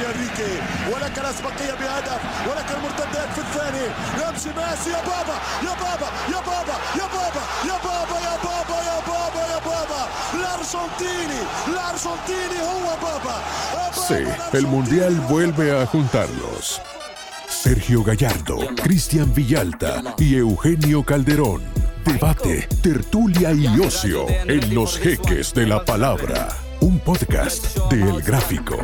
يا انريكي ولك الاسبقيه بهدف ولك المرتدات في الثاني يمشي ميسي يا بابا يا بابا يا بابا يا بابا يا بابا يا بابا يا بابا يا بابا الارجنتيني الارجنتيني هو بابا Sí, el Mundial vuelve a juntarlos. Sergio Gallardo, Cristian Villalta y Eugenio Calderón. Debate, tertulia y ocio en los jeques de la palabra. Un podcast de El Gráfico.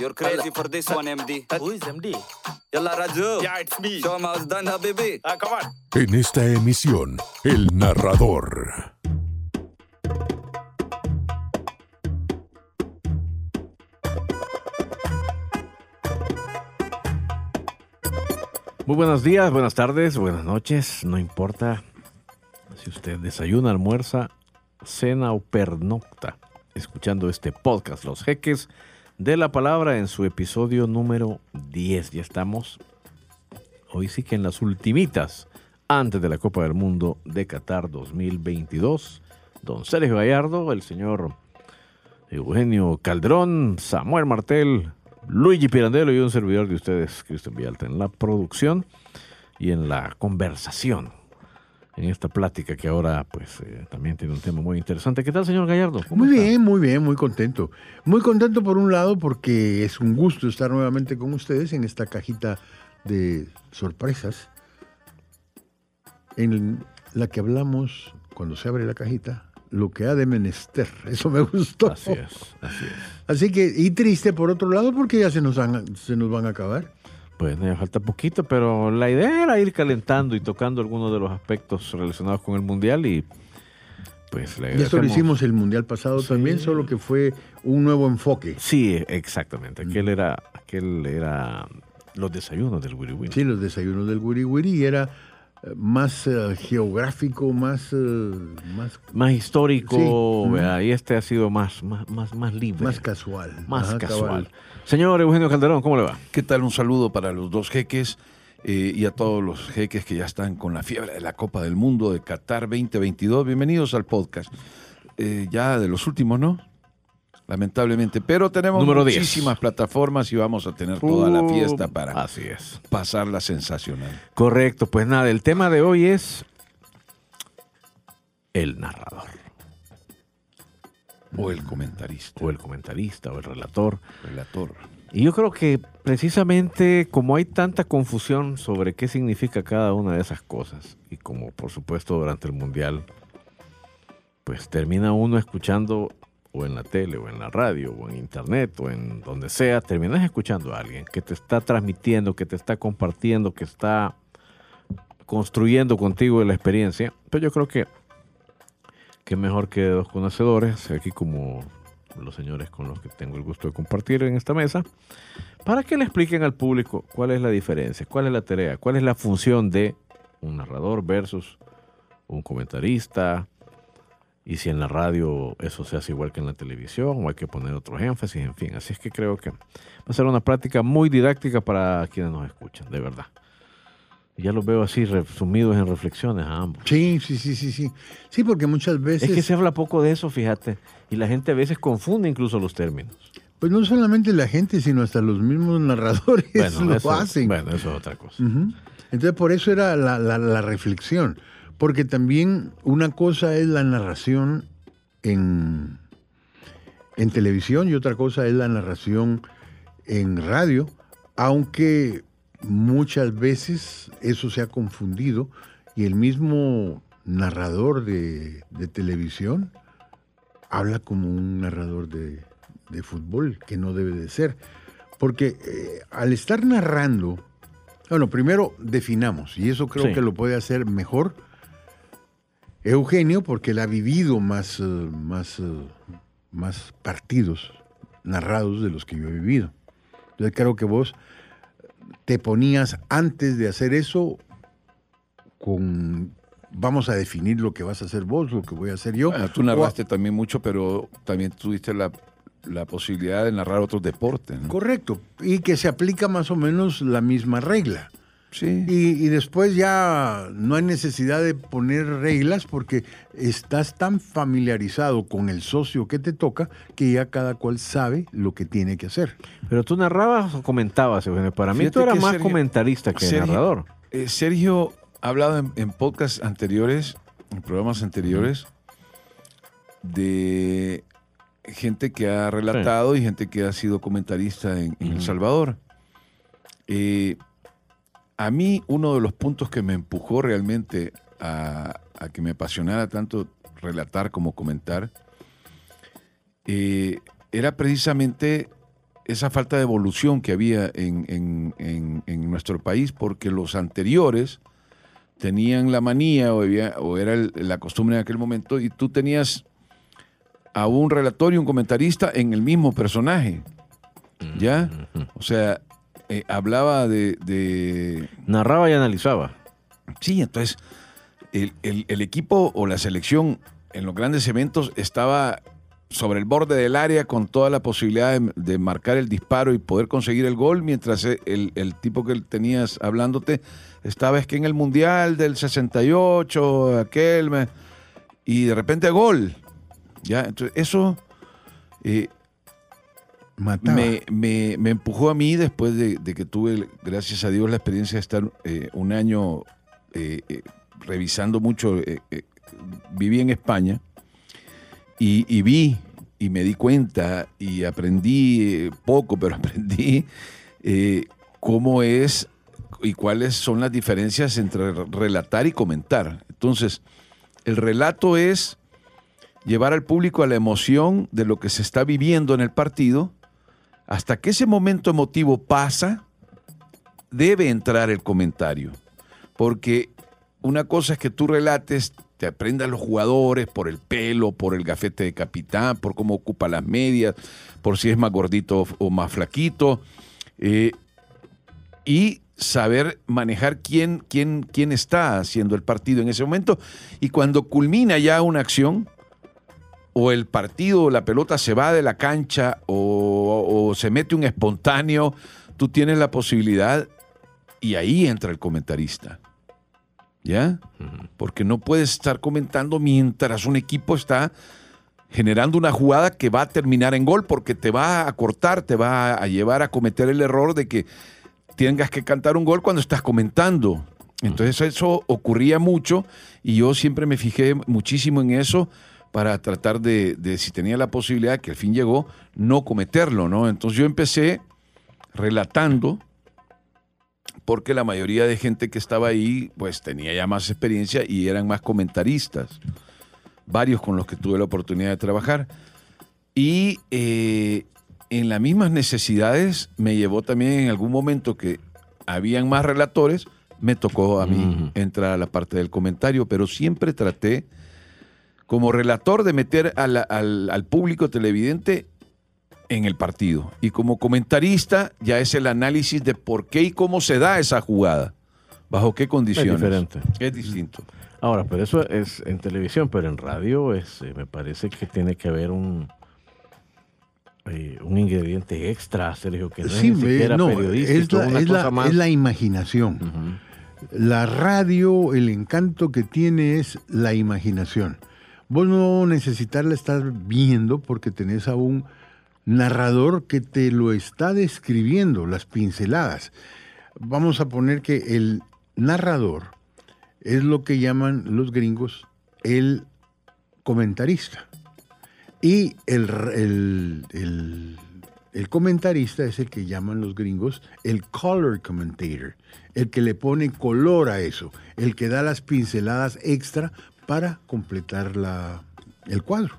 You're crazy for this one, MD. Who is MD? Yalla Raju. Yeah, it's me. Show 'em how it's done, Habibi. Ah, come on. En esta emisión, el narrador. Muy buenos días, buenas tardes, buenas noches, no importa si usted desayuna, almuerza, cena o pernocta, escuchando este podcast, Los Jeques de la Palabra, en su episodio número 10. Ya estamos, hoy sí que en las ultimitas, antes de la Copa del Mundo de Qatar 2022. Don Sergio Gallardo, el señor Eugenio Calderón, Samuel Martel, Luigi Pirandello y un servidor de ustedes, Cristian Villalta, en la producción y en la conversación, en esta plática que ahora pues eh, también tiene un tema muy interesante. ¿Qué tal, señor Gallardo? ¿Cómo Muy está? bien, muy bien, muy contento. Muy contento por un lado porque es un gusto estar nuevamente con ustedes en esta cajita de sorpresas en la que hablamos, cuando se abre la cajita, lo que ha de menester. Eso me gustó. Así es, así es. Así que, y triste por otro lado porque ya se nos, van, se nos van a acabar. Pues ya falta poquito, pero la idea era ir calentando y tocando algunos de los aspectos relacionados con el Mundial y pues le Y esto lo agradecemos- hicimos el Mundial pasado Sí. también, solo que fue un nuevo enfoque. Sí, exactamente. Aquel era, aquel era los desayunos del Wiri Wiri. Sí, los desayunos del Wiri Wiri era eh, más eh, geográfico, más, eh, más, Más histórico, Sí. ¿verdad? y este ha sido más, más, más, más libre. más casual. Más Ajá, casual. cabal. Señor Eugenio Calderón, ¿cómo le va? ¿Qué tal? Un saludo para los dos jeques eh, y a todos los jeques que ya están con la fiebre de la Copa del Mundo de Qatar 2022. Bienvenidos al podcast. Eh, ya de los últimos, ¿no? Lamentablemente. Pero tenemos Número 10. muchísimas plataformas y vamos a tener toda la fiesta para Así es. pasarla sensacional. Correcto, pues nada, el tema de hoy es el narrador, O el comentarista, o el comentarista, o el relator. relator. Y yo creo que precisamente como hay tanta confusión sobre qué significa cada una de esas cosas, y como por supuesto durante el Mundial, pues termina uno escuchando o en la tele, o en la radio, o en internet, o en donde sea, terminas escuchando a alguien que te está transmitiendo, que te está compartiendo, que está construyendo contigo la experiencia. Pero yo creo que, que mejor que dos conocedores, aquí como los señores con los que tengo el gusto de compartir en esta mesa, para que le expliquen al público cuál es la diferencia, cuál es la tarea, cuál es la función de un narrador versus un comentarista, y si en la radio eso se hace igual que en la televisión o hay que poner otros énfasis, en fin. Así es que creo que va a ser una práctica muy didáctica para quienes nos escuchan, de verdad. Ya los veo así resumidos en reflexiones a ambos. Sí, sí, sí, sí, sí. Sí, porque muchas veces, Es que se habla poco de eso, fíjate. Y la gente a veces confunde incluso los términos. pues no solamente la gente, sino hasta los mismos narradores lo eso, hacen. bueno, eso es otra cosa. Entonces, por eso era la, la- la reflexión. Porque también una cosa es la narración en, en televisión y otra cosa es la narración en radio, aunque muchas veces eso se ha confundido y el mismo narrador de, de televisión habla como un narrador de, de fútbol, que no debe de ser. Porque eh, al estar narrando, bueno, primero definamos, y eso creo Sí. que lo puede hacer mejor Eugenio, porque él ha vivido más, eh, más, eh, más partidos narrados de los que yo he vivido. Entonces creo que vos te ponías antes de hacer eso con, vamos a definir lo que vas a hacer vos, lo que voy a hacer yo. Bueno, tú narraste también mucho, pero también tuviste la, la posibilidad de narrar otros deportes. ¿no? Correcto, y que se aplica más o menos la misma regla. Sí. Y, y después ya no hay necesidad de poner reglas porque estás tan familiarizado con el socio que te toca que ya cada cual sabe lo que tiene que hacer. Pero tú narrabas o comentabas, Eugenio. Para mí tú eras más Sergio- comentarista que Sergio- narrador. Eh, Sergio ha hablado en, en podcasts anteriores, en programas anteriores, de gente que ha relatado y gente que ha sido comentarista en, en El. Salvador. Eh, a mí uno de los puntos que me empujó realmente a, a que me apasionara tanto relatar como comentar eh, era precisamente esa falta de evolución que había en, en- en- en nuestro país, porque los anteriores tenían la manía o, había- o era el- la costumbre en aquel momento, y tú tenías a un relator y un comentarista en el mismo personaje. ¿Ya? O sea, eh, hablaba de, de- Narraba y analizaba. Sí, entonces el, el- el equipo o la selección en los grandes eventos estaba sobre el borde del área con toda la posibilidad de, de marcar el disparo y poder conseguir el gol, mientras e- el, el tipo que tenías hablándote estaba es que en el Mundial del 68, aquel, y de repente gol. ¿Ya? Entonces eso... eh, Mataba. me, me- empujó a mí después de, que tuve, gracias a Dios, la experiencia de estar eh, un año eh, eh, revisando mucho. viví en España y, vi y me di cuenta y aprendí poco, pero aprendí cómo es y cuáles son las diferencias entre relatar y comentar. Entonces, el relato es llevar al público a la emoción de lo que se está viviendo en el partido hasta que ese momento emotivo pasa, debe entrar el comentario. Porque una cosa es que tú relates, te aprendas los jugadores por el pelo, por el gafete de capitán, por cómo ocupa las medias, por si es más gordito o más flaquito. eh, y saber manejar quién, quién, quién está haciendo el partido en ese momento. Y cuando culmina ya una acción, o el partido, la pelota se va de la cancha o, o se mete un espontáneo, tú tienes la posibilidad y ahí entra el comentarista. ¿Ya? Porque no puedes estar comentando mientras un equipo está generando una jugada que va a terminar en gol porque te va a cortar, te va a llevar a cometer el error de que tengas que cantar un gol cuando estás comentando. Entonces eso ocurría mucho y yo siempre me fijé muchísimo en eso para tratar de, de, si tenía la posibilidad, que al fin llegó, no cometerlo, ¿no? Entonces yo empecé relatando, porque la mayoría de gente que estaba ahí, pues tenía ya más experiencia y eran más comentaristas, varios con los que tuve la oportunidad de trabajar. Y eh, en las mismas necesidades me llevó también en algún momento que habían más relatores, me tocó a mí entrar a la parte del comentario, pero siempre traté como relator de meter al, al público televidente en el partido. Y como comentarista ya es el análisis de por qué y cómo se da esa jugada, bajo qué condiciones. diferente. Es distinto. Ahora, pero eso es en televisión, pero en radio es, eh, me parece que tiene que haber un eh, un ingrediente extra, Sergio, que no Sí, es ni me- siquiera no, periodístico, es la, una es la- cosa más. es la imaginación. La radio, el encanto que tiene es la imaginación. Vos no necesitarla estar viendo porque tenés a un narrador que te lo está describiendo, las pinceladas. Vamos a poner que el narrador es lo que llaman los gringos el comentarista. Y el, el- el- el comentarista es el que llaman los gringos el color commentator, el que le pone color a eso, el que da las pinceladas extra para completar la- el cuadro.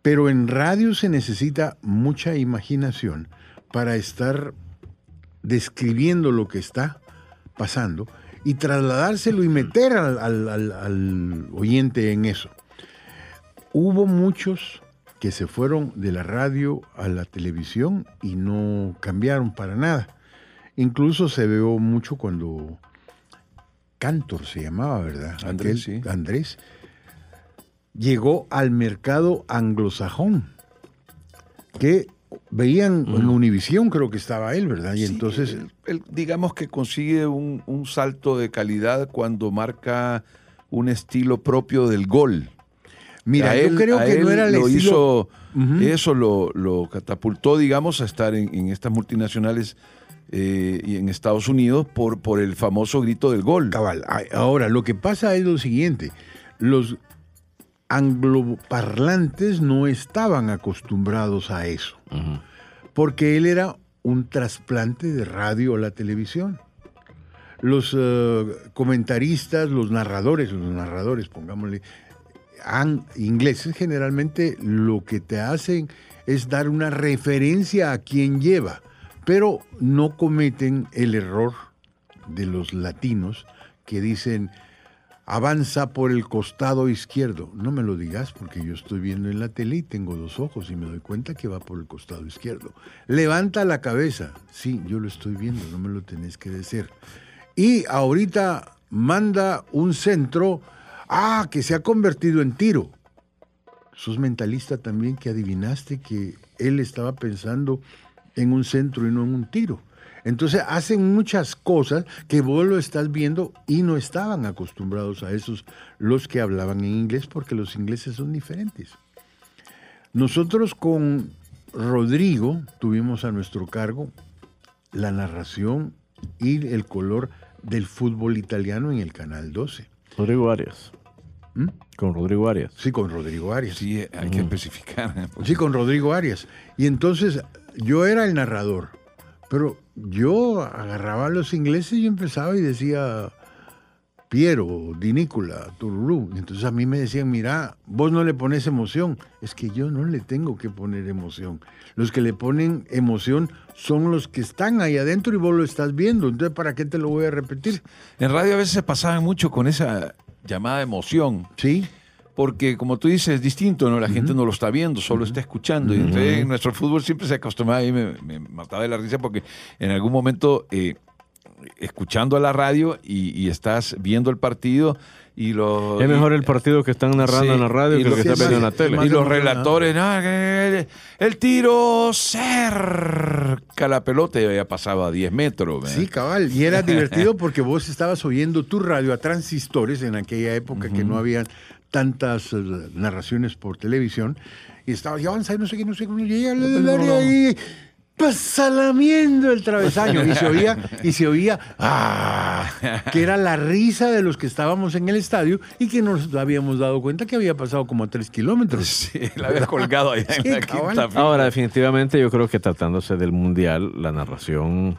Pero en radio se necesita mucha imaginación para estar describiendo lo que está pasando y trasladárselo y meter al, al- al- oyente en eso. Hubo muchos que se fueron de la radio a la televisión y no cambiaron para nada. Incluso se veo mucho cuando Cantor se llamaba, ¿verdad? Andrés, sí. Andrés llegó al mercado anglosajón, que veían en Univisión, creo que estaba él, ¿verdad? Y Sí, entonces, él- él, digamos que consigue un, un salto de calidad cuando marca un estilo propio del gol. mira, A yo creo a que no era el lo estilo... hizo, eso lo, lo catapultó, digamos, a estar en, en estas multinacionales eh, y en Estados Unidos por, por el famoso grito del gol. Cabal. Ahora, lo que pasa es lo siguiente. Los angloparlantes no estaban acostumbrados a eso, porque él era un trasplante de radio a la televisión. Los eh, comentaristas, los narradores, los narradores, pongámosle, han- ingleses generalmente lo que te hacen es dar una referencia a quien lleva, pero no cometen el error de los latinos que dicen avanza por el costado izquierdo. No me lo digas porque yo estoy viendo en la tele y tengo dos ojos y me doy cuenta que va por el costado izquierdo. Levanta la cabeza. Sí, yo lo estoy viendo, no me lo tenés que decir. Y ahorita manda un centro, ah, que se ha convertido en tiro. Sos mentalista también que adivinaste que él estaba pensando en un centro y no en un tiro. Entonces hacen muchas cosas que vos lo estás viendo y no estaban acostumbrados a esos los que hablaban en inglés porque los ingleses son diferentes. Nosotros con Rodrigo tuvimos a nuestro cargo la narración y el color del fútbol italiano en el Canal 12. Rodrigo Arias. ¿Mm? Con Rodrigo Arias. Sí, con Rodrigo Arias. Sí, hay que especificar. Sí, con Rodrigo Arias. Y entonces yo era el narrador, pero yo agarraba a los ingleses y empezaba y decía Piero, Dinícola, Tururú. Entonces a mí me decían, mira, vos no le pones emoción. Es que yo no le tengo que poner emoción. Los que le ponen emoción son los que están ahí adentro y vos lo estás viendo. Entonces, ¿para qué te lo voy a repetir? En radio a veces se pasaban mucho con esa llamada emoción. Sí. Porque como tú dices, es distinto, ¿no? La gente no lo está viendo, solo está escuchando. Y entonces en nuestro fútbol siempre se acostumbraba, y me, me mataba de la risa porque en algún momento eh, escuchando a la radio y, y estás viendo el partido y lo... Es mejor y- el partido que están narrando Sí, en la radio que lo- que sí, está es viendo en la tele. y los relatores, no, que el, el tiro la pelota y ya pasaba a 10 metros. ¿verdad? Sí, cabal. Y era divertido porque vos estabas oyendo tu radio a transistores en aquella época que no había tantas eh, narraciones por televisión. Y estaba, ya avanza, no sé qué, no sé y pasa lamiendo el travesaño. Y se oía, y se oía, ¡ah! Que era la risa de los que estábamos en el estadio y que nos habíamos dado cuenta que había pasado como a tres kilómetros. Sí, la había colgado allá Sí, en la quinta. Ahora, definitivamente yo creo que tratándose del Mundial, la narración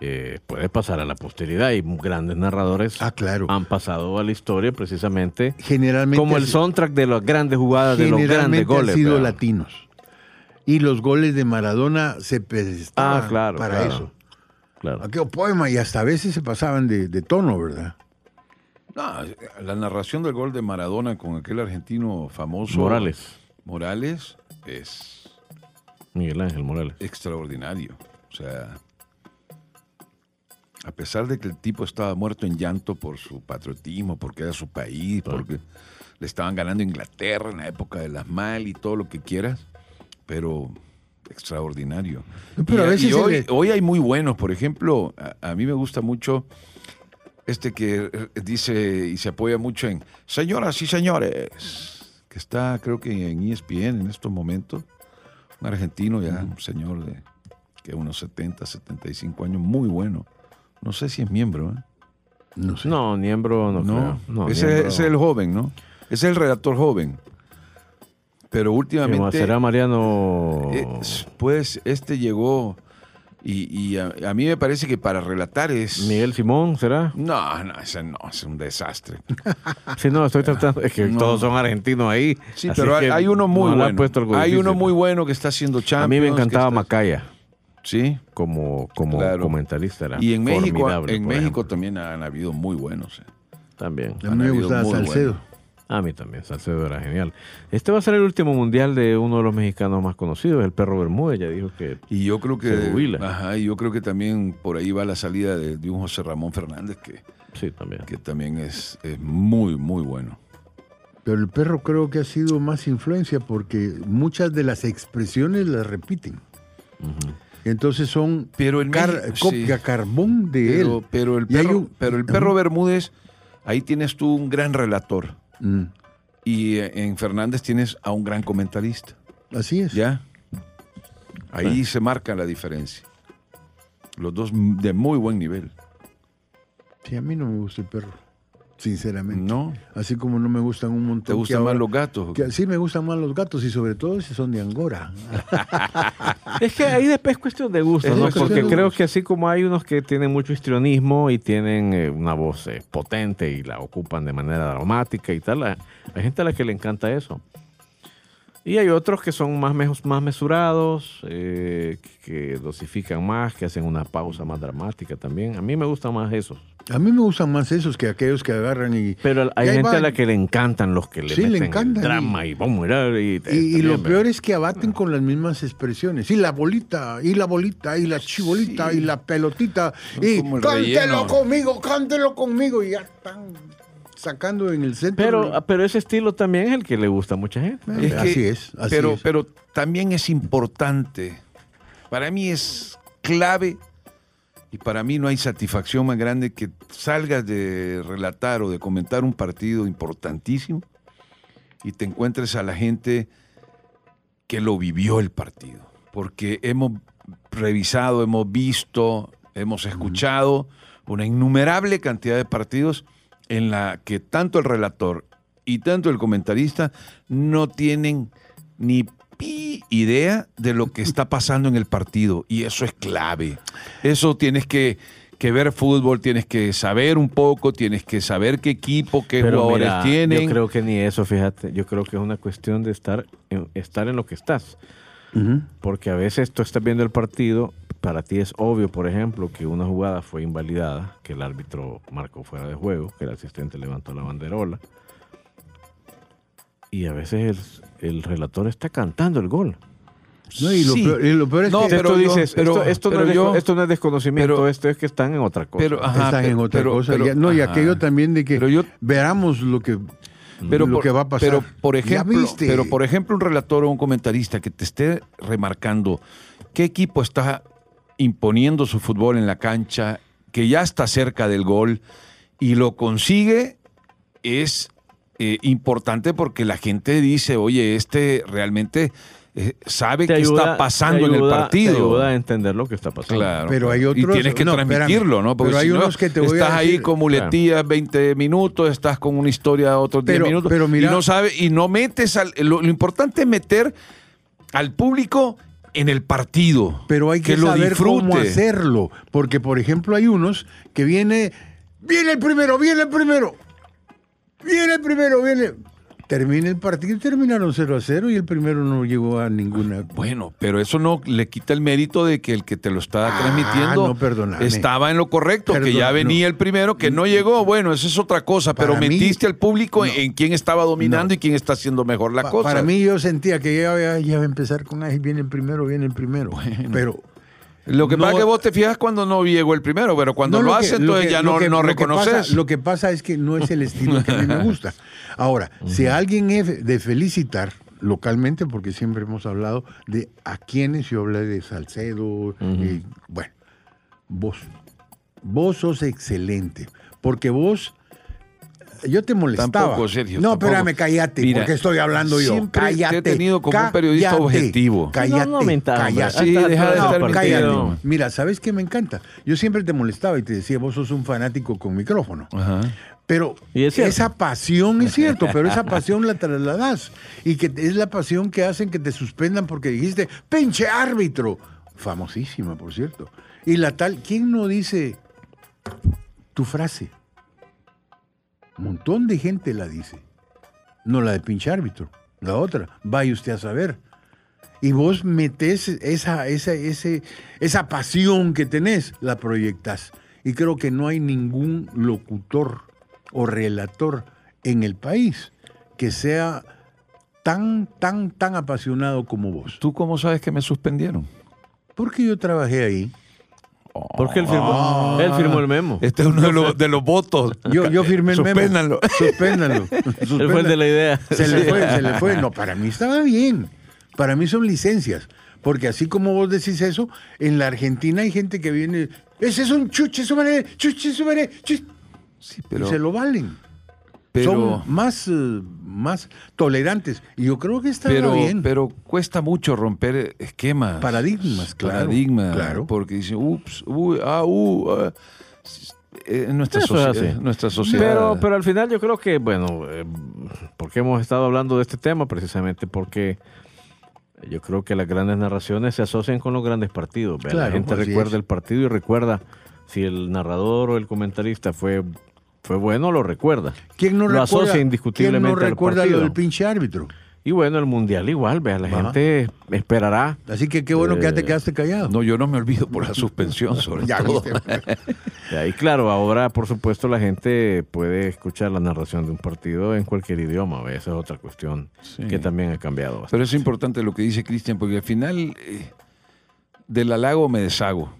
eh, puede pasar a la posteridad y grandes narradores Ah, claro. han pasado a la historia precisamente Generalmente. como el soundtrack de las grandes jugadas, de los grandes generalmente goles. han sido latinos. Y los goles de Maradona se prestaban Ah, claro, para claro. eso. Claro. Aquello poema y hasta a veces se pasaban de, de tono, ¿verdad? No, la narración del gol de Maradona con aquel argentino famoso. Morales, Morales es Miguel Ángel Morales. extraordinario. O sea, a pesar de que el tipo estaba muerto en llanto por su patriotismo, porque era su país, porque le estaban ganando Inglaterra en la época de las mal y todo lo que quieras, pero extraordinario. Pero y, a veces y hoy, le- hoy hay muy buenos, por ejemplo, a, a mí me gusta mucho este que eh, dice y se apoya mucho en señoras y señores, que está creo que en ESPN en estos momentos, un argentino ya, un señor de que unos 70, 75 años, muy bueno. No sé si es miembro, ¿eh? No sé. No, Niembro no, No, creo. No, ese, ese es el joven, ¿no? Ese es el redactor joven. Pero últimamente... ¿Será Mariano? Eh, pues este llegó y, y a, a mí me parece que para relatar es... Miguel Simón, ¿será? No, no, ese no, es un desastre. Sí, no, estoy tratando. Es que No. todos son argentinos ahí. Sí, pero hay, uno muy no le han bueno. Hay difícil. uno muy bueno que está haciendo Champions. A mí me encantaba está- Macaya Sí. como, como Claro. comentarista. Era Y en México, en México ejemplo. también han habido muy buenos. eh. También. A mí me gustaba Salcedo. A mí también, Salcedo era genial. Este va a ser el último mundial de uno de los mexicanos más conocidos, el perro Bermúdez. Ya dijo que Y yo creo que Se jubila. ajá, y yo creo que también por ahí va la salida de, de un José Ramón Fernández que, sí, también. que también es, es muy, muy bueno. Pero el perro creo que ha sido más influencia porque muchas de las expresiones las repiten. Entonces son Pero en car- México, copia sí. carbón de Pero, él. pero el perro, un- pero el perro Bermúdez, ahí tienes tú un gran relator. Mm, Y en Fernández tienes a un gran comentarista. así es. ¿Ya? Ahí se marca la diferencia. Los dos de muy buen nivel. Sí, a mí no me gusta el perro, sinceramente. ¿No? Así como no me gustan un montón. ¿Te gustan ahora- más los gatos? que sí me gustan más los gatos y sobre todo si son de Angora. Es que ahí después es cuestión de gusto, ¿no? Porque creo gusto. que así como hay unos que tienen mucho histrionismo y tienen eh, una voz eh, potente y la ocupan de manera dramática y tal, hay gente a la que le encanta eso. Y hay otros que son más, más mesurados, eh, que dosifican más, que hacen una pausa más dramática también. A mí me gustan más esos. A mí me gustan más esos que aquellos que agarran y... Pero hay y gente va. a la que le encantan los que le Sí, le meten el encantan, drama y, vamos a mirar y, Y, y lo peor es que abaten con las mismas expresiones. Y la bolita, y la bolita, y la chibolita, Sí. y la pelotita. Son Y cántelo relleno. conmigo, cántelo conmigo. Y ya están sacando en el centro. Pero, pero ese estilo también es el que le gusta a mucha gente. Es que- así es, así pero, es. pero también es importante. Para mí es clave y para mí no hay satisfacción más grande que salgas de relatar o de comentar un partido importantísimo y te encuentres a la gente que lo vivió el partido. Porque hemos revisado, hemos visto, hemos escuchado una innumerable cantidad de partidos en la que tanto el relator y tanto el comentarista no tienen ni pi idea de lo que está pasando en el partido. Y eso es clave. Eso tienes que, que ver fútbol, tienes que saber un poco, tienes que saber qué equipo, qué Pero jugadores mira, tienen. Yo creo que ni eso, fíjate. Yo creo que es una cuestión de estar en, estar en lo que estás. Porque a veces tú estás viendo el partido, para ti es obvio, por ejemplo, que una jugada fue invalidada, que el árbitro marcó fuera de juego, que el asistente levantó la banderola. Y a veces el, el relator está cantando el gol. No, y, lo Sí. peor, y lo peor es No, que pero tú yo- dices, pero- esto, esto no pero es, yo- esto no es desconocimiento, pero- esto es que están en otra cosa. pero, ajá, están en otra pero- cosa. pero- Ya- no, y aquello también de que Pero yo- veamos lo que, pero lo por, que va a pasar. Pero por ejemplo, viste. pero por ejemplo, un relator o un comentarista que te esté remarcando qué equipo está imponiendo su fútbol en la cancha, que ya está cerca del gol y lo consigue, es eh, importante porque la gente dice, oye, este realmente eh, sabe qué ayuda- está pasando te en el partido. Te ayuda a entender lo que está pasando. Claro. Pero hay Y otros- tienes que no, transmitirlo, espérame. ¿no? Porque Pero hay si no, unos que te voy a estás ahí decir- con muletillas 20 minutos, estás con una historia otros 10 Pero- minutos pero mira- y no sabes y no metes al lo, lo importante es meter al público en el partido. pero hay que, lo saber disfrute. cómo hacerlo. Porque, por ejemplo, hay unos que viene, viene el primero, viene el primero, viene el primero, viene. Termina el partido terminaron 0 a 0 y el primero no llegó a ninguna. Bueno, pero eso no le quita el mérito de que el que te lo está Ah, transmitiendo no, estaba en lo correcto, que ya venía no. el primero, que no llegó. Bueno, esa es otra cosa, pero mí, metiste al público no. en quién estaba dominando y quién está haciendo mejor la Pa- cosa. Para mí yo sentía que ya, ya, ya iba a empezar con ahí viene el primero, viene el primero. Pero Lo que No- pasa es que vos te fijas cuando no llegó el primero, pero cuando No, lo, hace, entonces ya lo no, que- no lo que reconoces. pasa- lo que pasa es que no es el estilo que a mí me gusta. Ahora, si alguien es de felicitar localmente, porque siempre hemos hablado de a quienes yo hablé de Salcedo, y, bueno, vos. Vos sos excelente, porque vos... Yo te molestaba. Tampoco, Sergio, No, tampoco. espérame, cállate, Mira, porque estoy hablando yo. siempre te he Cállate. tenido como un periodista cállate, objetivo. Cállate, No, no cállate. Sí, deja de estar no, cállate. Mira, ¿sabes qué me encanta? Yo siempre te molestaba y te decía, vos sos un fanático con micrófono. Ajá. Pero es esa pasión es cierto, pero esa pasión la trasladas. Y que es la pasión que hacen que te suspendan porque dijiste, pinche árbitro. Famosísima, por cierto. Y la tal, ¿quién no dice tu frase? Un montón de gente la dice. No la de pinche árbitro. La otra, vaya usted a saber. Y vos metés esa, esa, ese, esa pasión que tenés, la proyectás. Y creo que no hay ningún locutor o relator en el país que sea tan, tan, tan apasionado como vos. ¿Tú cómo sabes que me suspendieron? Porque yo trabajé ahí. Porque él firmó, él firmó el memo. Este es uno de los, de los votos. Yo, yo firmé el memo. Suspéndanlo. Suspéndanlo. Él fue el de la idea. Se le fue, se le fue. No, para mí estaba bien. Para mí son licencias. Porque así como vos decís eso, en la Argentina hay gente que viene. Ese es un chuche su madre, chuche su madre, chuche", Sí, y se lo valen. pero, Son más, eh, más tolerantes. Y yo creo que está pero, bien. pero cuesta mucho romper esquemas. Paradigmas, claro, Paradigmas. claro. Porque dicen, ups, uy, ah, uh, ah". En nuestra, Eso es socie- así. nuestra sociedad. Pero, pero al final yo creo que, bueno, eh, porque hemos estado hablando de este tema precisamente porque yo creo que las grandes narraciones se asocian con los grandes partidos. la gente recuerda es. el partido y recuerda si el narrador o el comentarista fue, fue bueno, lo recuerda. ¿Quién no lo recuerda, asocia indiscutiblemente ¿quién no al recuerda lo del pinche árbitro? Y bueno, el mundial igual, vea, la Ajá. gente esperará. Así que qué bueno que ya te Eh, quedaste callado. No, yo no me olvido por la suspensión, sobre Ya todo. viste. Ya, Y claro, ahora por supuesto la gente puede escuchar la narración de un partido en cualquier idioma, ¿ve? esa es otra cuestión Sí. que también ha cambiado bastante. Pero es importante lo que dice Cristian, porque al final eh, del halago me deshago.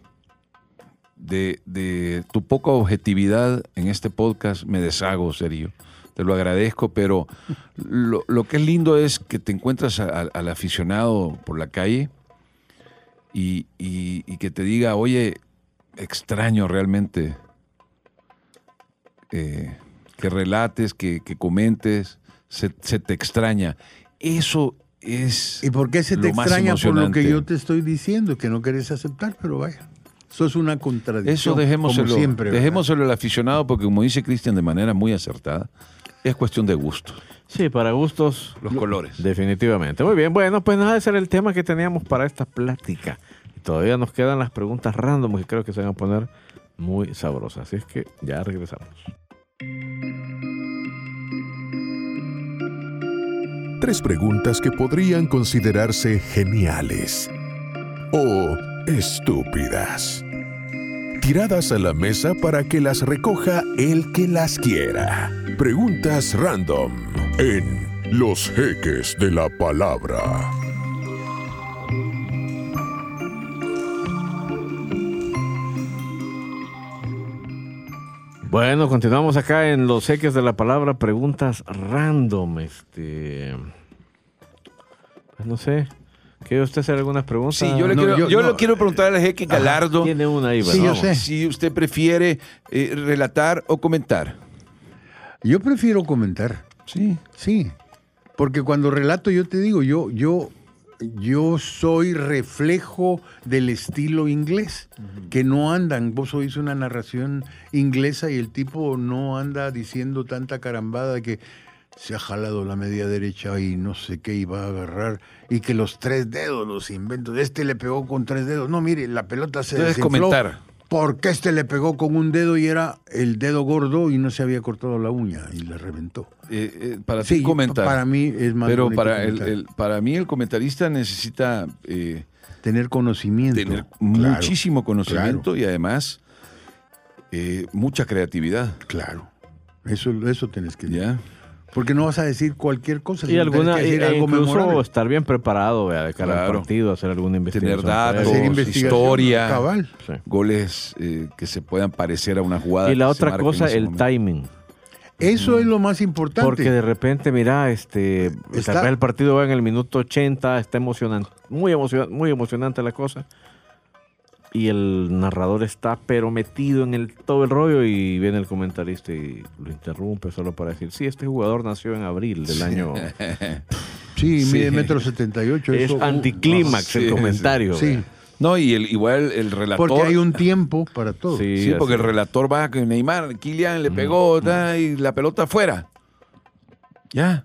De, de tu poca objetividad en este podcast me deshago, serio. Te lo agradezco, pero lo, lo que es lindo es que te encuentras a- a- al aficionado por la calle y, y- y que te diga, oye, extraño realmente eh, que relates, que, que comentes, se, se te extraña. Eso es. ¿Y por qué se te extraña por lo que yo te estoy diciendo? Que no querés aceptar, pero vaya. Eso es una contradicción. Eso dejémoselo, como siempre. dejémoselo al aficionado, porque como dice Cristian de manera muy acertada, es cuestión de gusto. Sí, para gustos. Los colores. Definitivamente. Muy bien, bueno, pues nada, ese era el tema que teníamos para esta plática. Todavía nos quedan las preguntas random que creo que se van a poner muy sabrosas. Así es que ya regresamos. Tres preguntas que podrían considerarse geniales o estúpidas. Tiradas a la mesa para que las recoja el que las quiera. Preguntas random en Los Jeques de la Palabra. Bueno, continuamos acá en los eques de la palabra, preguntas random. Este. pues no sé. ¿Quiere usted hacer algunas preguntas? Sí, yo le No, quiero, yo- yo no. le quiero preguntar al jeque Galardo Tiene una ahí, Sí, yo sé. si usted prefiere eh, relatar o comentar. Yo prefiero comentar. Sí. Sí. Porque cuando relato, yo te digo, yo, yo, yo soy reflejo del estilo inglés, que no andan. Vos oís una narración inglesa y el tipo no anda diciendo tanta carambada de que se ha jalado la media derecha y no sé qué iba a agarrar y que los tres dedos los inventos. Este le pegó con tres dedos. No, mire, la pelota se Entonces, desinfló comentar. Porque este le pegó con un dedo y era el dedo gordo y no se había cortado la uña y le reventó. Eh, eh, para Sí, comentar. para mí es más Pero para, el, para mí el comentarista necesita eh, tener conocimiento. tener Claro, muchísimo conocimiento y además eh, mucha creatividad. Claro. Eso, eso tienes que decir. ¿Ya? Porque no vas a decir cualquier cosa. Y alguna, tienes que decir e algo incluso memorable. estar bien preparado vea, de cara Claro. al partido, hacer alguna investigación. Tener datos, Hacer historia, cabal. Sí. goles eh, que se puedan parecer a una jugada. Y la otra cosa, el momento. timing. Eso es lo más importante. Porque de repente, mira, este, Está- tal vez el partido va en el minuto 80, está emocionante, muy, emocion- muy emocionante la cosa. Y el narrador está pero metido en el, todo el rollo y viene el comentarista y lo interrumpe solo para decir, sí, este jugador nació en abril del año... sí, Sí. mide metro setenta y ocho. es eso, uh, anticlímax sí, el sí. comentario. Sí. No, y el, igual el relator. porque hay un tiempo para todo. Sí, Sí, porque el relator va que Neymar, Kylian le pegó y la pelota afuera. Ya.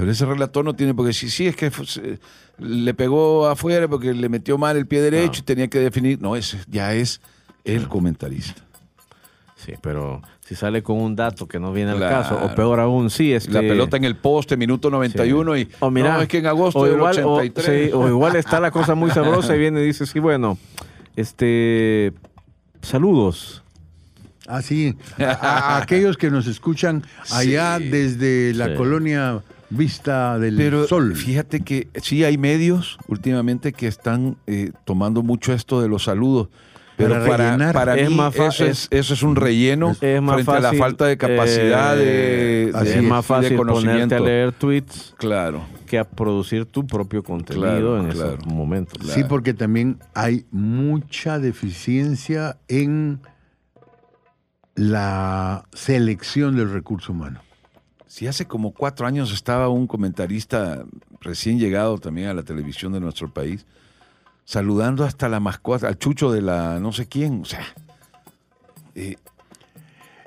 Pero ese relator no tiene porque si sí es que le pegó afuera porque le metió mal el pie derecho y tenía que definir. No, ese ya es el comentarista. Sí, pero si sale con un dato que no viene al caso, o peor aún, sí, este... La pelota en el poste, minuto 91 y O mira, no, es que en agosto o del igual, o- 83. sí, o igual está la cosa muy sabrosa y viene y dice, sí, bueno, este, saludos. Ah, sí. A, a aquellos que nos escuchan allá Sí. desde la Sí. colonia Vista del Pero Sol. fíjate que sí hay medios últimamente que están eh, tomando mucho esto de los saludos. Pero Para para, rellenar. para Es mí más eso, es, eso es un relleno Es más frente a la falta de capacidad eh, de, así de- es más de fácil ponerte conocimiento. a leer tweets Claro. que a producir tu propio contenido Claro, en claro. esos momentos. Sí, porque también hay mucha deficiencia en la selección del recurso humano. Si hace como cuatro años estaba un comentarista recién llegado también a la televisión de nuestro país, saludando hasta la mascota, al chucho de la no sé quién, o sea, eh,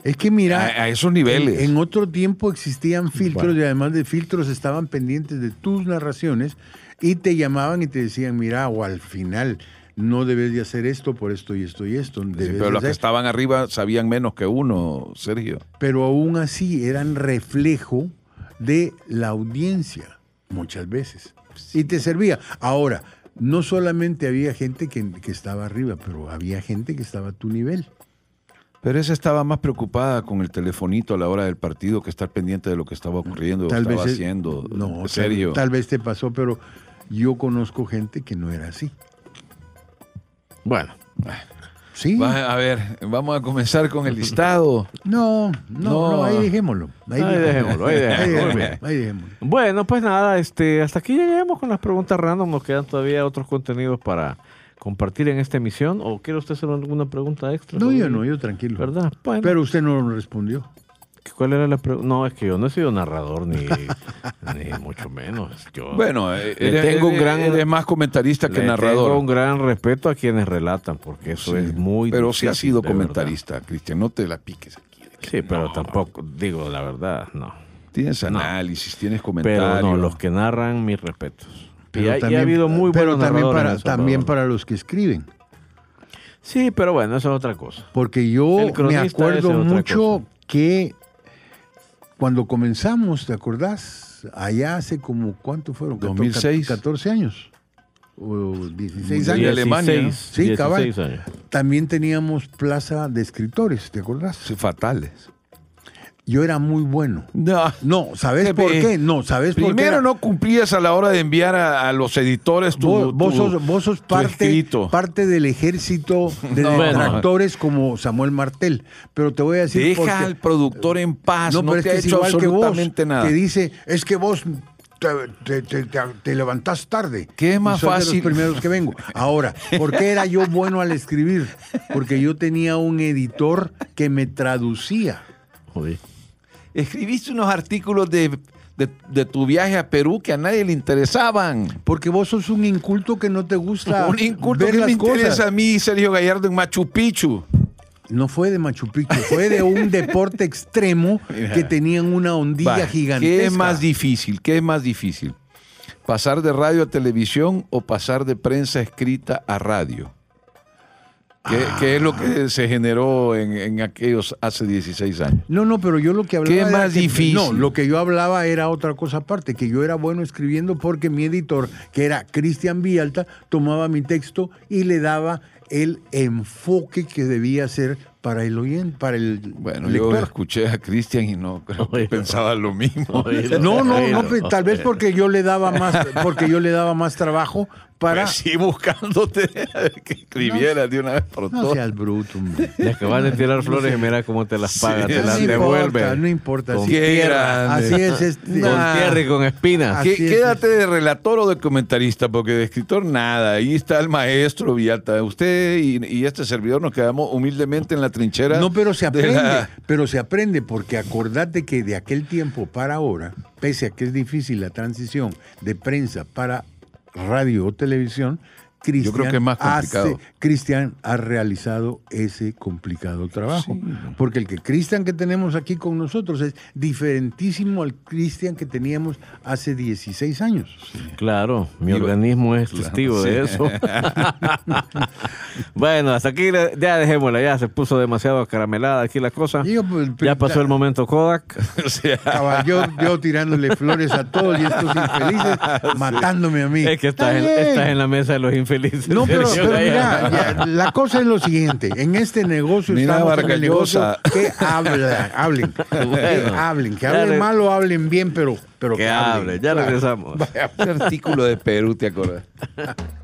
Es que mira, a, a esos niveles. En, en otro tiempo existían filtros Bueno. y además de filtros estaban pendientes de tus narraciones y te llamaban y te decían, mira, o al final no debes de hacer esto por esto y esto y esto. Sí, pero los que hacer". estaban arriba sabían menos que uno, Sergio. Pero aún así eran reflejo de la audiencia, muchas veces. Y te servía. Ahora, no solamente había gente que, que estaba arriba, pero había gente que estaba a tu nivel. Pero esa estaba más preocupada con el telefonito a la hora del partido que estar pendiente de lo que estaba ocurriendo, Tal estaba vez, haciendo. no, serio. Tal, tal vez te pasó, pero yo conozco gente que no era así. Bueno, Sí. Va- a ver, vamos a comenzar con el listado. No, no, No. no, ahí dejémoslo. Ahí, Ahí dejémoslo, ahí dejémoslo. Ahí dejémoslo. Bueno, pues nada, este, hasta aquí lleguemos con las preguntas random. Nos quedan todavía otros contenidos para compartir en esta emisión. ¿O quiere usted hacer alguna pregunta extra? No, yo no, yo tranquilo. ¿Verdad? Bueno, Pero usted no respondió. ¿Cuál era la pregunta? No, es que yo no he sido narrador ni, ni mucho menos. Yo Bueno, eh, Le eres, tengo un gran- eres más comentarista que le narrador. tengo un gran respeto a quienes relatan, porque eso Sí, es muy Pero sí ha difícil, sido comentarista, Cristian, no te la piques aquí. Sí, pero no. tampoco, digo la verdad, no. Tienes No. análisis, tienes comentarios. Pero no, los que narran, mis respetos. Y Pero ha, y ha también- habido muy pero buenos también para, también para los que escriben. Sí, pero bueno, eso es otra cosa. Porque yo me acuerdo mucho cosa. que cuando comenzamos, ¿te acordás? Allá hace como, ¿cuánto fueron? 2006. 14 años. O 16 de años. Alemania, ¿no? Sí, cabal. 16 años. También teníamos plaza de escritores, ¿te acordás? Sí, fatales. Yo era muy bueno. No. No, ¿sabes por qué? No, ¿sabes por qué? Primero no cumplías a la hora de enviar a, a los editores tu, Vos, vos tu- sos, vos sos tu parte, parte del ejército de No. detractores como Samuel Martel. Pero te voy a decir Deja al productor en paz, no, No, pero es te que ha es hecho igual que vos, absolutamente nada. que dice, es que vos te, te, te- te- te levantás tarde. ¿Qué es más Y sos de fácil? los primeros que vengo. Ahora, ¿por qué era yo bueno al escribir? Porque yo tenía un editor que me traducía. Joder. Escribiste unos artículos de, de- de tu viaje a Perú que a nadie le interesaban. Porque vos sos un inculto que no te gusta Un inculto ver que las me interesa a mí, Sergio Gallardo, en Machu Picchu. No fue de Machu Picchu, fue de un deporte extremo que tenían una ondilla Va, gigantesca. ¿Qué es más difícil? ¿Qué es más difícil? ¿Pasar de radio a televisión o pasar de prensa escrita a radio? ¿Qué, qué es lo que se generó en, en aquellos hace 16 años? No, no, pero yo lo que hablaba ¿Qué era más que- difícil? No, lo que yo hablaba era otra cosa aparte, que yo era bueno escribiendo porque mi editor, que era Cristian Villalta, tomaba mi texto y le daba el enfoque que debía ser para el oyente, para el Bueno, lector. yo escuché a Cristian y no creo que Oído. pensaba lo mismo. Oído. No, no, Oído. no, tal vez porque yo le daba más, porque yo le daba más trabajo para. Pues sí, buscándote que escribieras de una vez por No todas. seas bruto, hombre. Le acabas de tirar flores y mira cómo te las Sí, paga, te no las no devuelve. importa, no importa. Con así- Qué tierra. Así es este. Con Nah. tierra y con espinas. Así Qué- es, Quédate de relator o de comentarista, porque de escritor nada. Ahí está el maestro Villalta. Usted y, y este servidor nos quedamos humildemente en la trinchera. No, pero se de aprende, la- pero se aprende porque acordate que de aquel tiempo para ahora, pese a que es difícil la transición de prensa para radio o televisión, Cristian creo que es más complicado. hace- Cristian ha realizado ese complicado trabajo. Porque el que Cristian que tenemos aquí con nosotros es diferentísimo al Cristian que teníamos hace 16 años. Claro, mi Digo, organismo es claro, testigo sí. de eso. bueno, hasta aquí ya dejémosla, ya se puso demasiado acaramelada aquí la cosa. Digo, pues, Ya pasó el momento Kodak. o sea, Estaba yo, yo tirándole flores a todos y estos infelices matándome a mí. Es que estás en, estás en la mesa de los infelices. No, pero, pero mira, ya, la cosa es lo siguiente. En este negocio Mira, estamos en el negocio que habla, hablen, que Bueno, hablen, que hablen mal o hablen bien, pero, pero que hablen. hable, ya regresamos. ese artículo de Perú, ¿te acuerdas?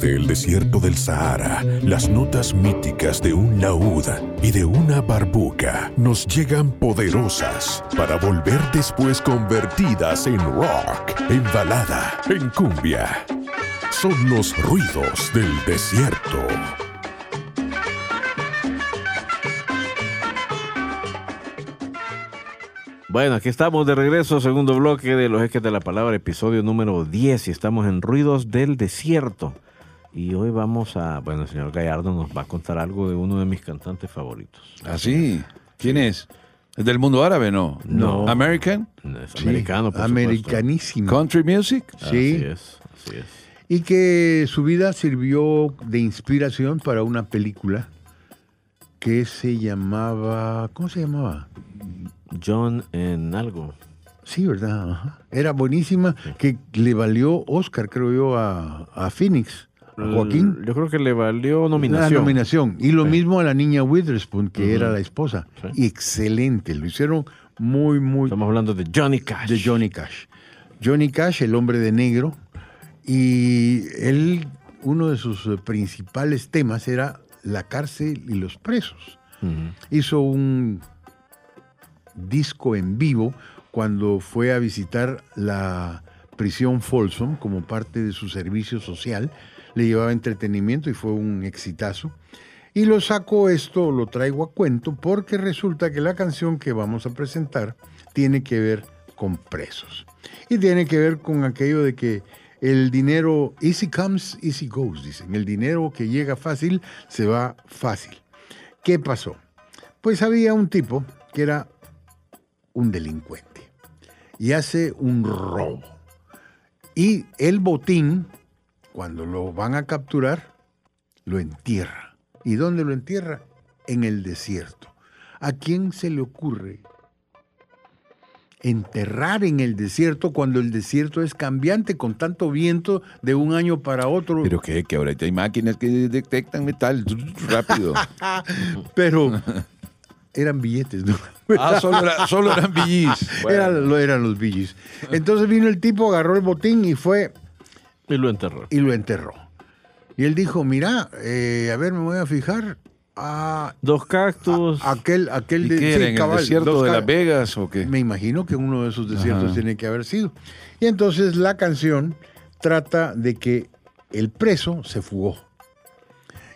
Desde el desierto del Sahara, las notas míticas de un laúd y de una barbuca nos llegan poderosas para volver después convertidas en rock, en balada, en cumbia. Son los ruidos del desierto. Bueno, aquí estamos de regreso, segundo bloque de Los Ejes de la Palabra, episodio número 10, y estamos en Ruidos del Desierto. Y hoy vamos a, bueno, el señor Gallardo nos va a contar algo de uno de mis cantantes favoritos. ¿Ah, sí? ¿Quién es? ¿Es del mundo árabe, no? No. ¿American? Es Sí, americano, por americanísimo. ¿Country music? Sí. Así es, así es. Y que su vida sirvió de inspiración para una película que se llamaba. ¿Cómo se llamaba? John en algo. Sí, ¿verdad? Ajá. Era buenísima, que le valió Oscar, creo yo, a, a Phoenix, a Joaquín. Yo creo que le valió La nominación. nominación. Y lo mismo a la niña Witherspoon, que era la esposa. Sí. Y excelente, lo hicieron muy, muy Estamos hablando de Johnny Cash. de Johnny Cash. Johnny Cash, el hombre de negro, y él, uno de sus eh, principales temas era la cárcel y los presos. Hizo un disco en vivo cuando fue a visitar la prisión Folsom como parte de su servicio social. Le llevaba entretenimiento y fue un exitazo. Y lo saco esto, lo traigo a cuento, porque resulta que la canción que vamos a presentar tiene que ver con presos. Y tiene que ver con aquello de que el dinero easy comes, easy goes, dicen. El dinero que llega fácil se va fácil. ¿Qué pasó? Pues había un tipo que era un delincuente y hace un robo. Y el botín, cuando lo van a capturar, lo entierra. ¿Y dónde lo entierra? En el desierto. ¿A quién se le ocurre enterrar en el desierto cuando el desierto es cambiante con tanto viento de un año para otro? Pero que, que ahora hay máquinas que detectan metal rápido. Pero eran billetes, ¿no? ah, solo, era- solo eran billis. Era- lo eran los billis. Entonces vino el tipo, agarró el botín y fue Y lo enterró. y lo enterró. Y él dijo, mira, eh, a ver, me voy a fijar a, Dos cactus. a- aquel, aquel ¿Y de qué sí, el desierto de Las Vegas o qué? Me imagino que uno de esos desiertos Ajá. tiene que haber sido. Y entonces la canción trata de que el preso se fugó.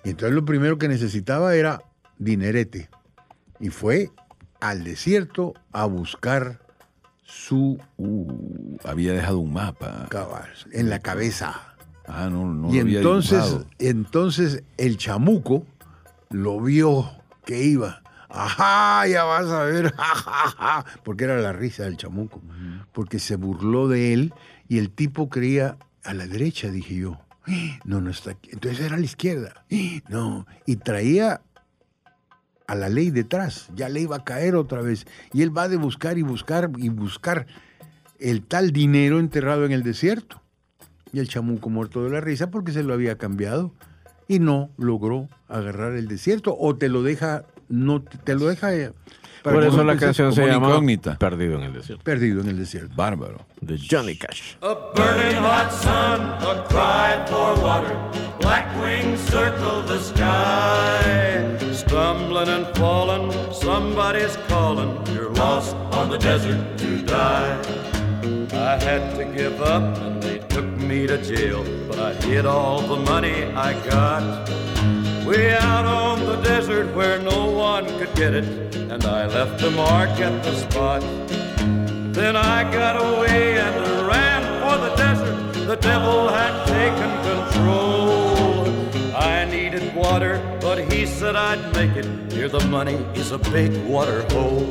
Y entonces lo primero que necesitaba era dinerete. Y fue al desierto a buscar su Uh, había dejado un mapa. cabal en la cabeza. Ah, no, no y lo había entonces, dibujado. entonces el chamuco lo vio que iba. Ajá, ya vas a ver, ja, ja, ja", porque era la risa del chamuco, porque se burló de él y el tipo creía a la derecha, dije yo. No, no está aquí. Entonces era a la izquierda. No, y traía a la ley detrás, ya le iba a caer otra vez. Y él va de buscar y buscar y buscar el tal dinero enterrado en el desierto. Y el chamuco muerto de la risa porque se lo había cambiado y no logró agarrar el desierto o te lo deja no te, lo deja eh, para Por eso no la canción se llama incógnita. Perdido en el desierto. perdido en el desierto. Bárbaro. De Johnny Cash. A burning hot sun, a cry for water. Black wings circle the sky. Scrum somebody's calling. You're lost on the desert to die. I had to give up and they took me to jail, but I hid all the money I got. Way out on the desert where no one could get it, and I left a mark at the spot. Then I got away and ran for the desert. The devil had taken control. Water, but he said I'd make it. Here the money is a big water hole.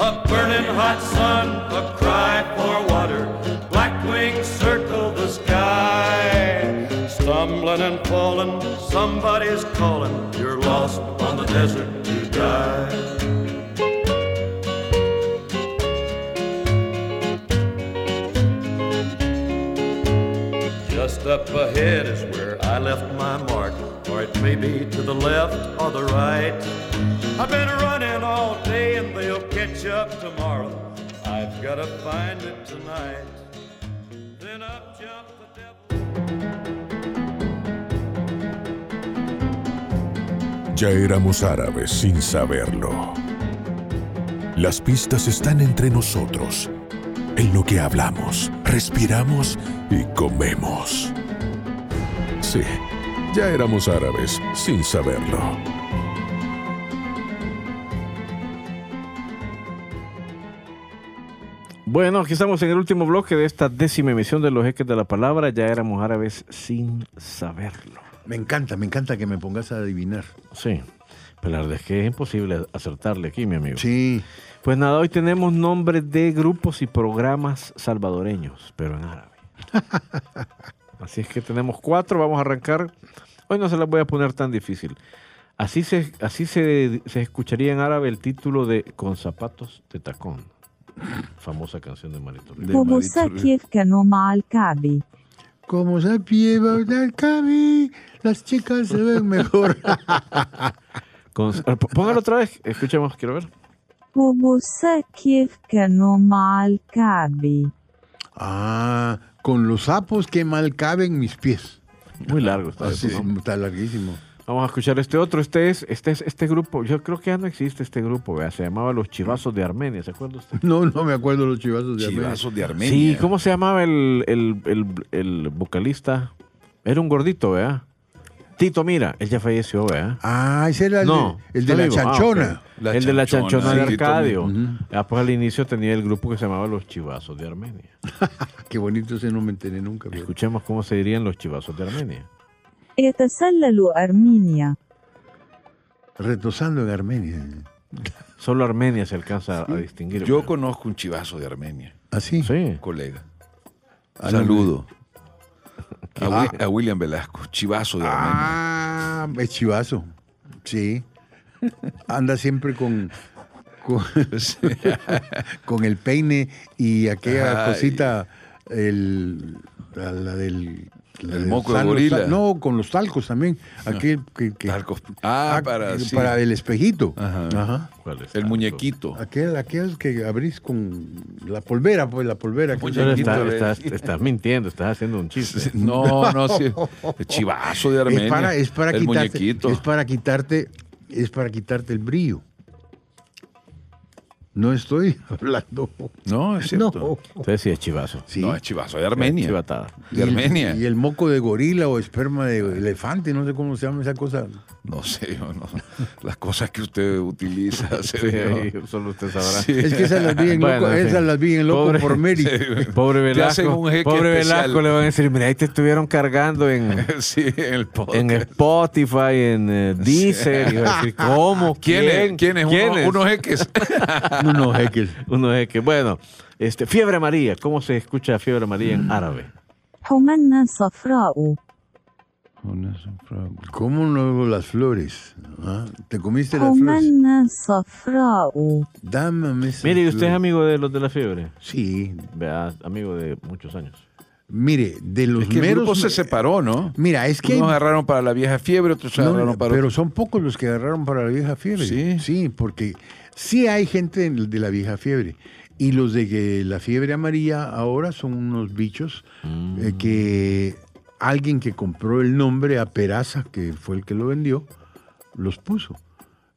A burning hot sun, a cry for water. Black wings circle the sky. Stumbling and falling, somebody's calling. You're lost on the desert to die. Just up ahead is where I left my mark, or it may be to the left or the right. I've been running all day and they'll catch up tomorrow. I've got to find it tonight. Then up jumped the devil. Ya éramos árabes sin saberlo. Las pistas están entre nosotros, en lo que hablamos, respiramos y comemos. Sí, ya éramos árabes sin saberlo. Bueno, aquí estamos en el último bloque de esta décima emisión de Los Jeques de la Palabra. Ya éramos árabes sin saberlo. Me encanta, me encanta que me pongas a adivinar. Sí, pero la verdad es que es imposible acertarle aquí, mi amigo. Sí. Pues nada, hoy tenemos nombres de grupos y programas salvadoreños, pero en árabe. Así es que tenemos cuatro, vamos a arrancar. Hoy no se las voy a poner tan difícil. Así se, así se, se escucharía en árabe el título de Con zapatos de tacón. Famosa canción de Marito Como al Cabi. Como se al Cabi, las chicas se ven mejor. Con, póngalo otra vez, escuchemos, quiero ver. Como al Cabi. Ah, con los sapos que mal caben mis pies. Muy largo está Así, eso, ¿no? Está larguísimo. Vamos a escuchar este otro. Este es, este es este grupo. Yo creo que ya no existe este grupo. vea, Se llamaba Los Chivazos de Armenia. ¿Se acuerda usted? No, no me acuerdo los chivazos de Armenia. Chivazos de Armenia. Sí, ¿cómo se llamaba el, el, el, el vocalista? Era un gordito, ¿verdad? Tito, mira, él ya falleció, ¿verdad? Ah, ese era el, de, el de la ah, chanchona. El de la chanchona de Arcadio. Uh al inicio tenía el grupo que se llamaba Los Chivazos de Armenia. Qué bonito ese no me enteré nunca. Escuchemos cómo se dirían Los Chivazos de Armenia. Etasallalu Armenia. Retosando en Armenia. Solo Armenia se alcanza a distinguir. Yo conozco un chivazo de Armenia. ¿Ah, sí? Sí. Colega. Saludo. A, Ah. A William Velasco, chivazo de Armenia. Ah, es chivazo. Sí. Anda siempre con, con, con el peine y aquella Ay. cosita, el, la, la del... El moco de gorila. No, con los talcos también. Aquel que... que- Talcos. Ah, para, sí. para el espejito. Ajá. Ajá. ¿Cuál es? El Ah, muñequito. Aquel, aquel que abrís con la polvera, pues la polvera. que- está- estás, estás mintiendo, estás haciendo un chiste. No, no, sí. Chivazo de Armenia. Es para, es para el quitarte, muñequito. es para quitarte, es para quitarte el brillo. No estoy hablando. No, es cierto. No. Entonces sí es chivazo. Sí. No, es chivazo de Armenia. Chivatada. De Armenia. Y el moco de gorila o esperma de elefante, no sé cómo se llama esa cosa. No sé, yo no. las cosas que usted utiliza. Sí, solo usted sabrá. Sí. Es que esas las vi en Bueno, loco, esas las vi en loco Pobre- por Mary. Pobre Velasco. Pobre. Velasco le van a decir, mira, ahí te estuvieron cargando en, Sí, en el en Spotify, en eh, Deezer. Y a decir, ¿cómo? ¿Quién, es? ¿Quién es? ¿Quién Uno- es? Unos jeques. No, no, Hekel. Uno es que, bueno, este, fiebre amarilla. ¿Cómo se escucha fiebre amarilla en árabe? ¿Cómo no las flores? ¿Ah? ¿Te comiste las flores? Dame esas Mire, ¿y usted flores? es amigo de los de la fiebre? Sí. Vea, amigo de muchos años. Mire, de los es que meros, se separó, ¿no? Mira, es que. Unos agarraron para la vieja fiebre, otros no, agarraron para. Pero son pocos los que agarraron para la vieja fiebre. Sí. Sí, porque sí hay gente de la vieja fiebre. Y los de la fiebre amarilla ahora son unos bichos eh, mm. que alguien que compró el nombre a Peraza, que fue el que lo vendió, los puso.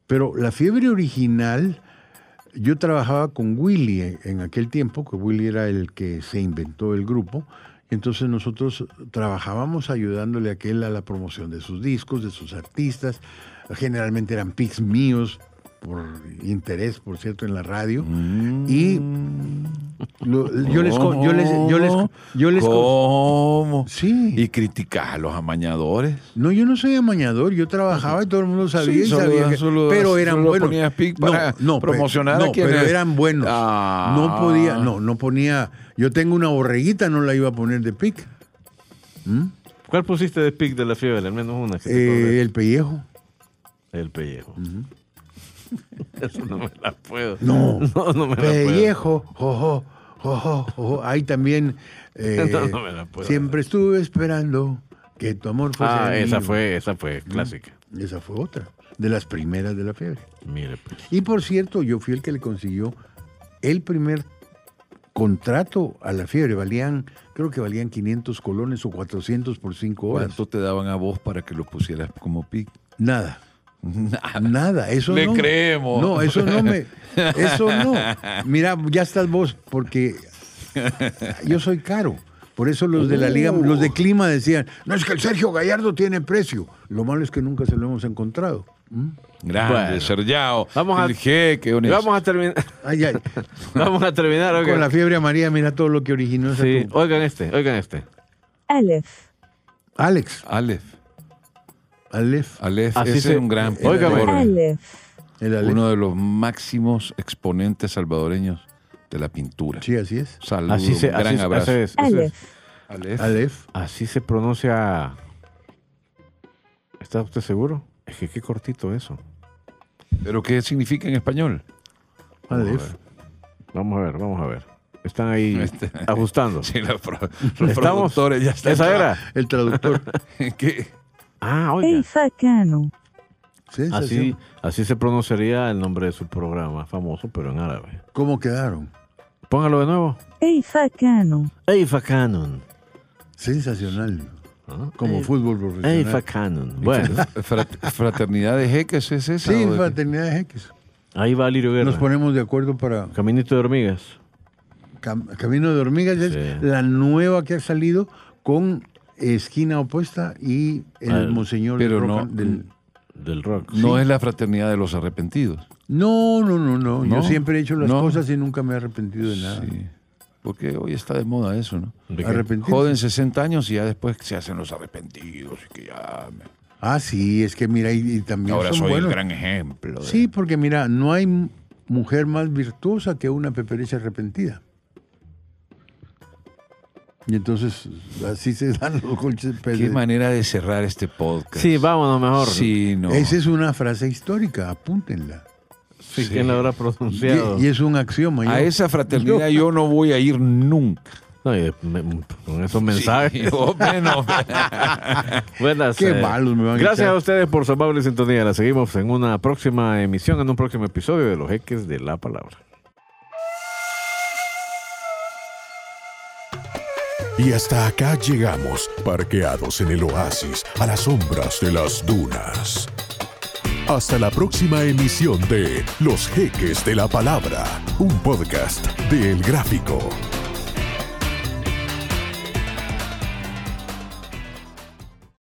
Pero la fiebre original, yo trabajaba con Willy en- aquel tiempo, que Willy era el que se inventó el grupo. Entonces nosotros trabajábamos ayudándole a aquel a la promoción de sus discos, de sus artistas. Generalmente eran pics míos, por interés, por cierto, en la radio. Y lo- yo les... Yo les, yo les, yo les co- ¿Cómo? Sí. Y criticas a los amañadores. No, yo no soy amañador, yo trabajaba y todo el mundo sabía Sí, y solo- sabía que- solo- pero eran solo buenos. ponías pic para no, pe- promocionar a no, quienes- pero eran buenos. Ah. No podía, no, no ponía. Yo tengo una borreguita, no la iba a poner de pic. ¿Cuál pusiste de pic de la fiebre? Al menos una. que te Eh, el pellejo. el pellejo. Eso no me la puedo. No, no, no me la puedo. pellejo, jojo, jojo, jojo. Ahí también. eh, No, no me la puedo. siempre estuve esperando que tu amor fuese. Ah, esa mío. fue, esa fue clásica. Esa fue otra, de las primeras de la fiebre. Mire, pues. Y por cierto, yo fui el que le consiguió el primer contrato a la fiebre. Valían, creo que valían 500 colones o 400 por 5 horas. ¿Cuánto te daban a vos para que lo pusieras como pic? Nada. Nada. Eso no. Le creemos. No, eso no me. Eso no. Mira, ya estás vos, porque yo soy caro. Por eso los de la liga, uh. los de clima decían, no es que el Sergio Gallardo tiene precio. Lo malo es que nunca se lo hemos encontrado. ¿Mm? Grande, bueno. Vamos a, vamos a terminar. Ay, ay. vamos a terminar. Con la fiebre amarilla, mira todo lo que originó. Sí. Oigan este, oigan este. Aleph. Alex. Aleph. Aleph. Aleph, Así ese es un gran el Oiga, uno de los máximos exponentes salvadoreños de la pintura. Sí, así es. Saludos, Así se, gran así, abrazo. es- Aleph. Aleph. Así se pronuncia. ¿Está usted seguro? Es que qué cortito eso. ¿Pero qué significa en español? Aleph. Vamos a ver, vamos a ver. Están ahí este, ajustando. Sí, los, pro- Estamos- productores ya están. ¿Esa era? El traductor. Qué? Ah, oiga. Ah, sí, así, así se pronunciaría el nombre de su programa, famoso, pero en árabe. ¿Cómo quedaron? Póngalo de nuevo. Eiza ah, Cano. Sensacional. Ah, Como fútbol profesional. Eifa Bueno. fraternidad de jeques es esa. Sí, fraternidad de jeques. Ahí va Lirio Guerra. Nos ponemos de acuerdo para... Caminito de hormigas. Cam Camino de hormigas es la nueva que ha salido con esquina opuesta y el Monseñor pero del no- Rock and- del- Del rock. No es la fraternidad de los arrepentidos. No, no, no, no. Yo ¿No? siempre he hecho las No. cosas y nunca me he arrepentido de nada. Sí. Porque hoy está de moda eso, ¿no? Joden 60 años y ya después se hacen los arrepentidos y que ya... me- Ah, sí, es que mira, y, y también Ahora son soy buenos. el gran ejemplo. de- Sí, porque mira, no hay mujer más virtuosa que una peperecha arrepentida. Y entonces así se dan los golpes. Qué manera de cerrar este podcast. Sí, vámonos mejor. Sí, no. Esa es una frase histórica, apúntenla. Sí, ¿Quién la habrá pronunciado? Y, y es un axioma. A esa fraternidad yo no voy a ir nunca. No, y de- me- con esos mensajes. Sí, yo menos. Buenas. Qué eh, malos me van a Gracias a ustedes por su amable sintonía. La seguimos en una próxima emisión, en un próximo episodio de Los Jeques de la Palabra. Y hasta acá llegamos, parqueados en el oasis, a las sombras de las dunas. Hasta la próxima emisión de Los Jeques de la Palabra, un podcast de El Gráfico.